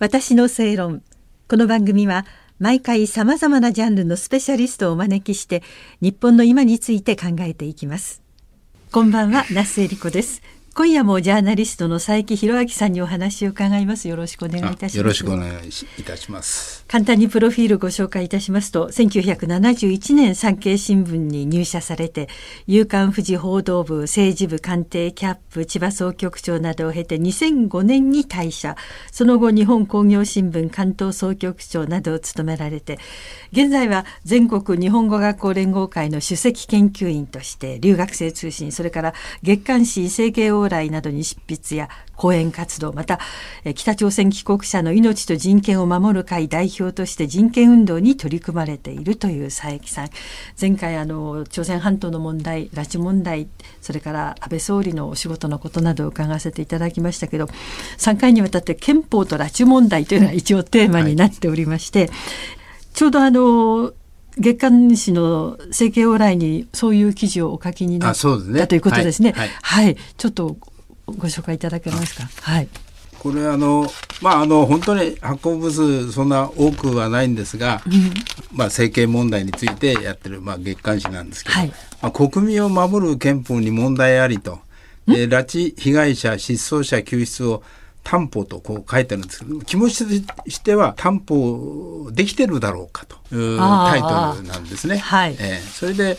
私の正論。この番組は毎回さまざまなジャンルのスペシャリストをお招きして日本の今について考えていきます。こんばんは那須恵理子です。今夜もジャーナリストの佐伯博明さんにお話を伺います。よろしくお願いいたします。よろしくお願いいたします。簡単にプロフィールご紹介いたしますと1971年産経新聞に入社されて夕刊富士報道部政治部官邸キャップ千葉総局長などを経て2005年に退社。その後日本工業新聞関東総局長などを務められて現在は全国日本語学校連合会の首席研究員として留学生通信それから月刊誌政経往来などに執筆や講演活動また北朝鮮帰国者の命と人権を守る会代表として人権運動に取り組まれているという佐伯さん。前回あの朝鮮半島の問題拉致問題それから安倍総理のお仕事のことなどを伺わせていただきましたけど3回にわたって憲法と拉致問題というのが一応テーマになっておりまして、はい、ちょうどあの月刊誌の政経往来にそういう記事をお書きになった、ね、ということですね。はい、はい。はい、ちょっとご紹介いただけますか。はい。これあのまああの本当に発行部数そんな多くはないんですが、うん、まあ政経問題についてやってるまあ月刊誌なんですけど、はい、まあ国民を守る憲法に問題ありと、で拉致被害者失踪者救出を担保とこう書いてあるんですけど気持ちとしては担保できてるだろうかというタイトルなんですね。はい、えー、それで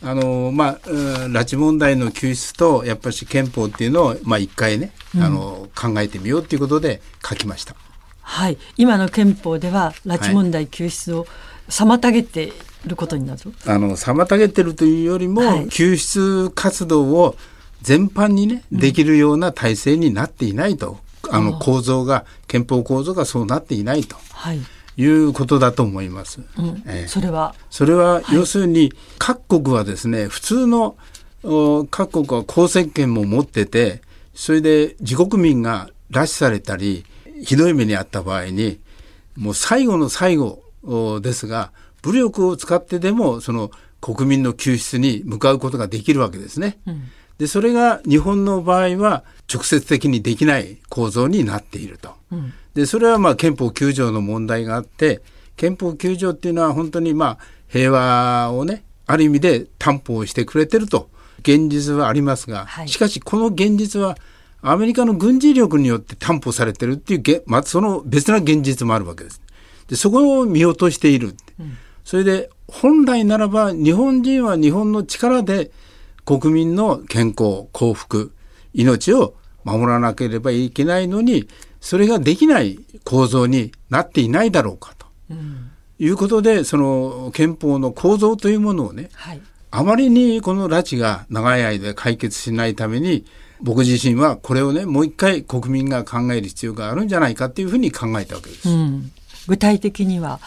あのまあ、拉致問題の救出とやっぱり憲法っていうのを、まあ、一回ね、うん、あの考えてみようということで書きました。はい、今の憲法では拉致問題救出を妨げていることになる、はい、あの妨げてるというよりも、はい、救出活動を全般にねできるような体制になっていないと、うん、あの構造が憲法構造がそうなっていないと。はいいうことだと思います。うん、えー、それは？それは要するに各国はですね、普通の各国は公設権も持っててそれで自国民が拉致されたりひどい目に遭った場合にもう最後の最後ですが武力を使ってでもその国民の救出に向かうことができるわけですね。うん、でそれが日本の場合は直接的にできない構造になっていると。うんでそれはまあ憲法9条の問題があって憲法9条っていうのは本当にまあ平和をねある意味で担保をしてくれてると現実はありますが、はい、しかしこの現実はアメリカの軍事力によって担保されてるっていうまあ、その別な現実もあるわけです。でそこを見落としている、うん、それで本来ならば日本人は日本の力で国民の健康幸福命を守らなければいけないのにそれができない構造になっていないだろうかと、うん、いうことでその憲法の構造というものをね、はい、あまりにこの拉致が長い間解決しないために僕自身はこれをねもう一回国民が考える必要があるんじゃないかっていうふうに考えたわけです。うん、具体的には？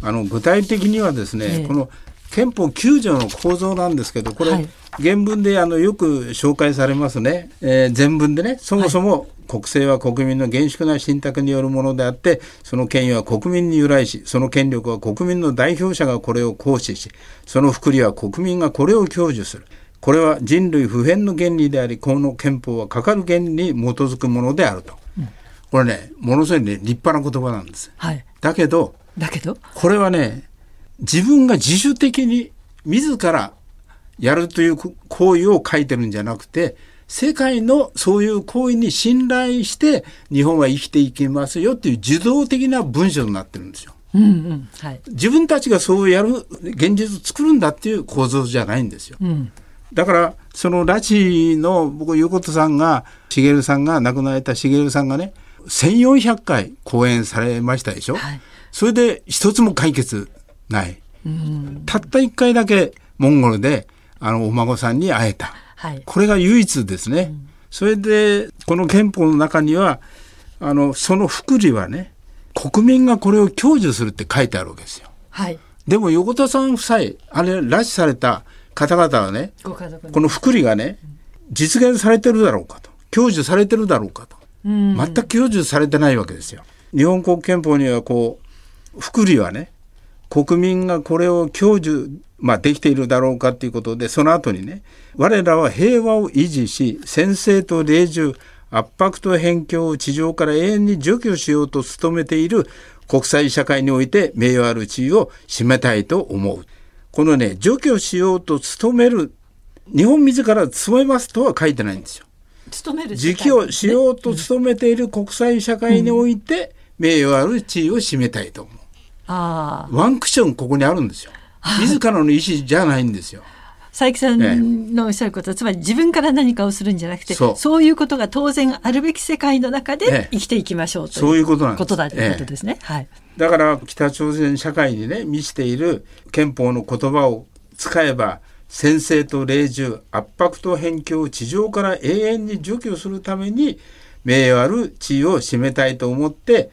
あの具体的にはですね、えー、この憲法9条の構造なんですけどこれ、はい、原文であのよく紹介されますね、えー、全文でねそもそも国政は国民の厳粛な信託によるものであってその権威は国民に由来しその権力は国民の代表者がこれを行使しその福利は国民がこれを享受する。これは人類普遍の原理でありこの憲法はかかる原理に基づくものであると、うん、これねものすごいね立派な言葉なんです、はい、だけどだけど？これはね自分が自主的に自らやるという行為を書いてるんじゃなくて世界のそういう行為に信頼して日本は生きていきますよっていう受動的な文章になってるんですよ。うんうんはい、自分たちがそうやる現実を作るんだっていう構造じゃないんですよ。うん、だからその拉致の僕横田さんが茂さんが亡くなられた茂さんがね1400回講演されましたでしょ？はい、それで一つも解決ない。うん、たった一回だけモンゴルであのお孫さんに会えた。はい、これが唯一ですね。うん、それでこの憲法の中にはあのその福利はね国民がこれを享受するって書いてあるわけですよ。はい、でも横田さん夫妻あれ拉致された方々はねこの福利がね実現されてるだろうかと享受されてるだろうかと、うん、全く享受されてないわけですよ。日本国憲法にはこう福利はね国民がこれを享受、まあ、できているだろうかということでその後にね我らは平和を維持し先生と霊獣圧迫と辺境を地上から永遠に除去しようと努めている国際社会において名誉ある地位を占めたいと思う。このね、除去しようと努める、日本自ら努めますとは書いてないんですよ。努める時期をしようと努めている国際社会において、名誉ある地位を占めたいと思う。ワンクッションここにあるんですよ。自らの意思じゃないんですよ。佐伯さんのおっしゃることは、つまり自分から何かをするんじゃなくてそうそういうことが当然あるべき世界の中でええ生きていきましょうとそういうことなんですことだということですね。はい。だから北朝鮮社会にね満ちている憲法の言葉を使えば先制と霊獣圧迫と辺境を地上から永遠に除去するために名誉ある地位を占めたいと思って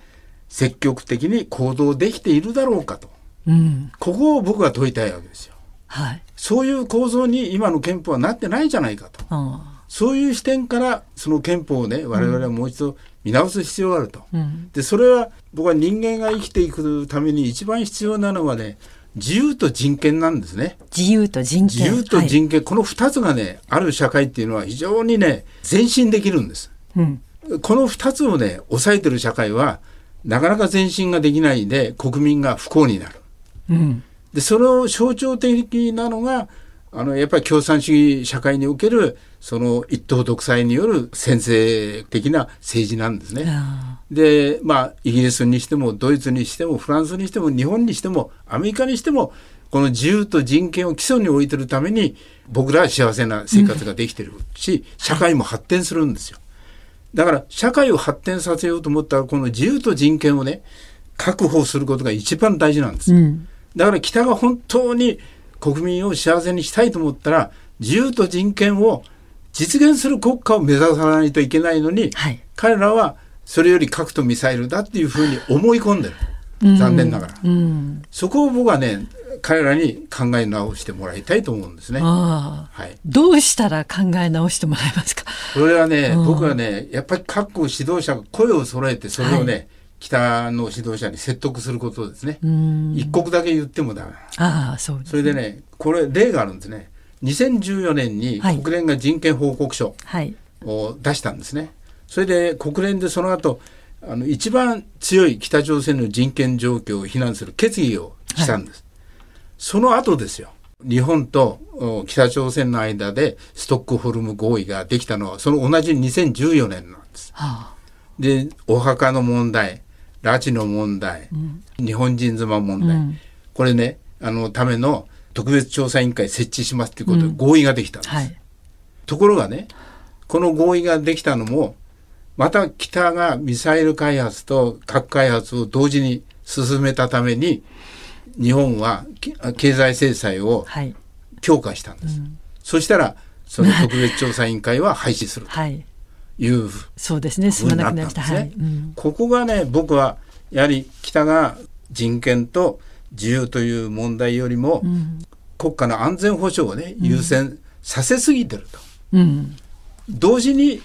積極的に行動できているだろうかとうん。ここを僕は問いたいわけですよ。はい。そういう構造に今の憲法はなってないじゃないかとあそういう視点からその憲法をね我々はもう一度見直す必要があると。あ。うん。でそれは僕は人間が生きていくために一番必要なのはね自由と人権なんですね。自由と人権。自由と人権、この2つがねある社会っていうのは非常にね前進できるんです。はい。うん。この2つをね抑えてる社会はなかなか前進ができないで国民が不幸になる。うん。でそれを象徴的なのがあのやっぱり共産主義社会におけるその一党独裁による先制的な政治なんですね。あでまあイギリスにしてもドイツにしてもフランスにしても日本にしてもアメリカにしてもこの自由と人権を基礎に置いてるために僕らは幸せな生活ができてるし、社会も発展するんですよ。だから社会を発展させようと思ったらこの自由と人権をね確保することが一番大事なんです。あ。うん。だから北が本当に国民を幸せにしたいと思ったら自由と人権を実現する国家を目指さないといけないのに、はい。彼らはそれより核とミサイルだっていうふうに思い込んでる。残念ながら。うん。そこを僕はね、彼らに考え直してもらいたいと思うんですね。はい。どうしたら考え直してもらえますか？これはね、うん僕はね、やっぱり各国指導者が声を揃えて、それをね、は北の指導者に説得することですね。うん。一国だけ言ってもダメ。ああ、そうです。それでね、これ例があるんですね。2014年にはい国連が人権報告書はい。を出したんですね。それで国連でその後、あの一番強い北朝鮮の人権状況を非難する決議をしたんです。その後ですよ。日本とお北朝鮮の間でストックホルム合意ができたのはその同じ2014年なんです。はあ。で、お墓の問題、拉致の問題、日本人妻問題、うんこれね、あのための特別調査委員会設置しますということで合意ができたんです。はい。ところがね、この合意ができたのも、また北がミサイル開発と核開発を同時に進めたために、日本はき経済制裁をはい。強化したんです。そしたら、その特別調査委員会は廃止する はい。というそうですね。進まなくなりました。ねはい。うんここがね、僕はやはり北が人権と自由という問題よりも、うん。国家の安全保障をね、優先させすぎてると。うん。同時に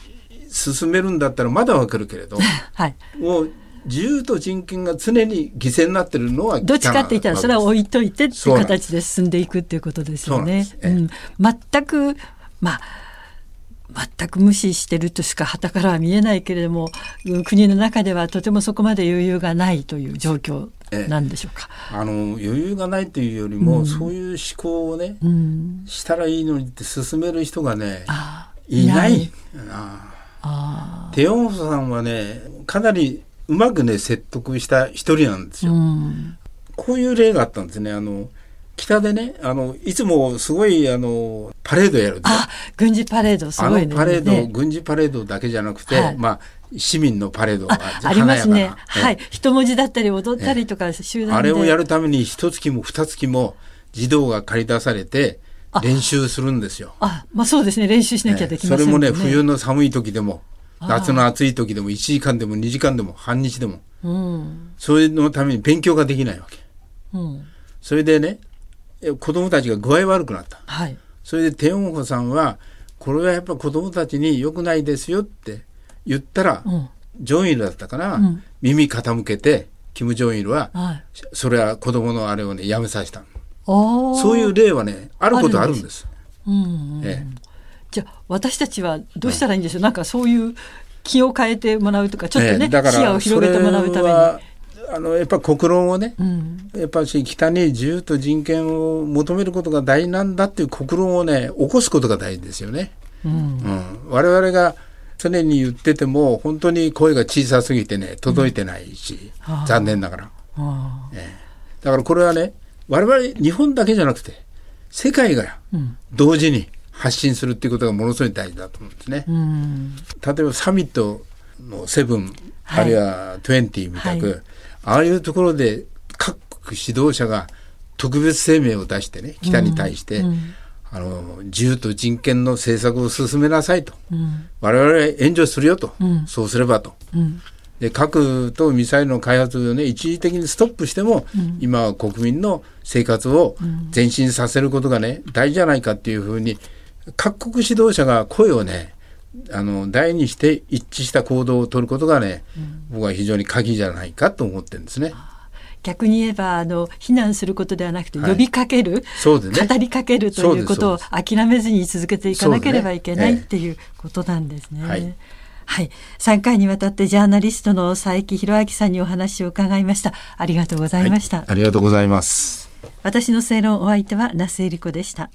進めるんだったらまだわかるけれど、はい。もう自由と人権が常に犠牲になってるのはどっちかって言ったらそれは置いといてっていう形で進んでいくっていうことですよね。そううん、全くまあ全く無視してるとしか旗からは見えないけれどもうん国の中ではとてもそこまで余裕がないという状況なんでしょうか。あの余裕がないというよりも、そういう思考をね、うん、したらいいのにって進める人がねあいない。いああ。テヨンホさんはねかなりうまくね説得した一人なんですーよ。うんこういう例があったんですね。あの北でねあのいつもすごいあのパレードやるあ軍事パレードすあごいね。のパレード、ね軍事パレードだけじゃなくて、はいまあ市民のパレードがあありますね。はい。人文字だったり踊ったりとか集団で。あれをやるために一月も二月も児童が借り出されて練習するんですよ。あ、まあそうですね。練習しなきゃできませんそれもねん冬の寒い時でも夏の暑い時でも1時間でも2時間でも半日でもうん。それのために勉強ができないわけ。うん。それでねえ子供たちが具合悪くなった。はい。それでテヨンホさんはこれはやっぱ子供たちに良くないですよって言ったら、うん。ジョンイルだったかな、うん耳傾けてキム・ジョンイルははい。それは子供のあれをねやめさせたそういう例はねあることあるんですうんうんえじゃあ私たちはどうしたらいいんでしょう、なんかそういう気を変えてもらうとかちょっとね、だから視野を広げてもらうために。あのやっぱ国論をね、うん。やっぱし北に自由と人権を求めることが大事なんだっていう国論をね起こすことが大事ですよね。うん。うん、我々が常に言ってても本当に声が小さすぎてね届いてないし、あ。ー残念ながら、あ。ええ。だからこれはね我々日本だけじゃなくて世界がうん。同時に発信するっていうことがものすごい大事だと思うんですね。うん。例えばサミットのセブン、はい。あるいは20みたく、はい。ああいうところで各国指導者が特別声明を出してね北に対して、うんあの自由と人権の政策を進めなさいと。うん。我々は援助するよと、うん。そうすればと。うん。で核とミサイルの開発をね一時的にストップしても、今は国民の生活を前進させることがね大事じゃないかっていうふうに各国指導者が声をねあの大にして一致した行動を取ることがね、僕は非常に鍵じゃないかと思ってるんですね。逆に言えばあの非難することではなくてはい呼びかける、そうでね語りかけるということを諦めずに続けていかなければいけないっていうことなんですね。はいはい、3回にわたってジャーナリストの佐伯弘明さんにお話を伺いました。ありがとうございました。はいありがとうございます。私の正論お相手は那須恵理子でした。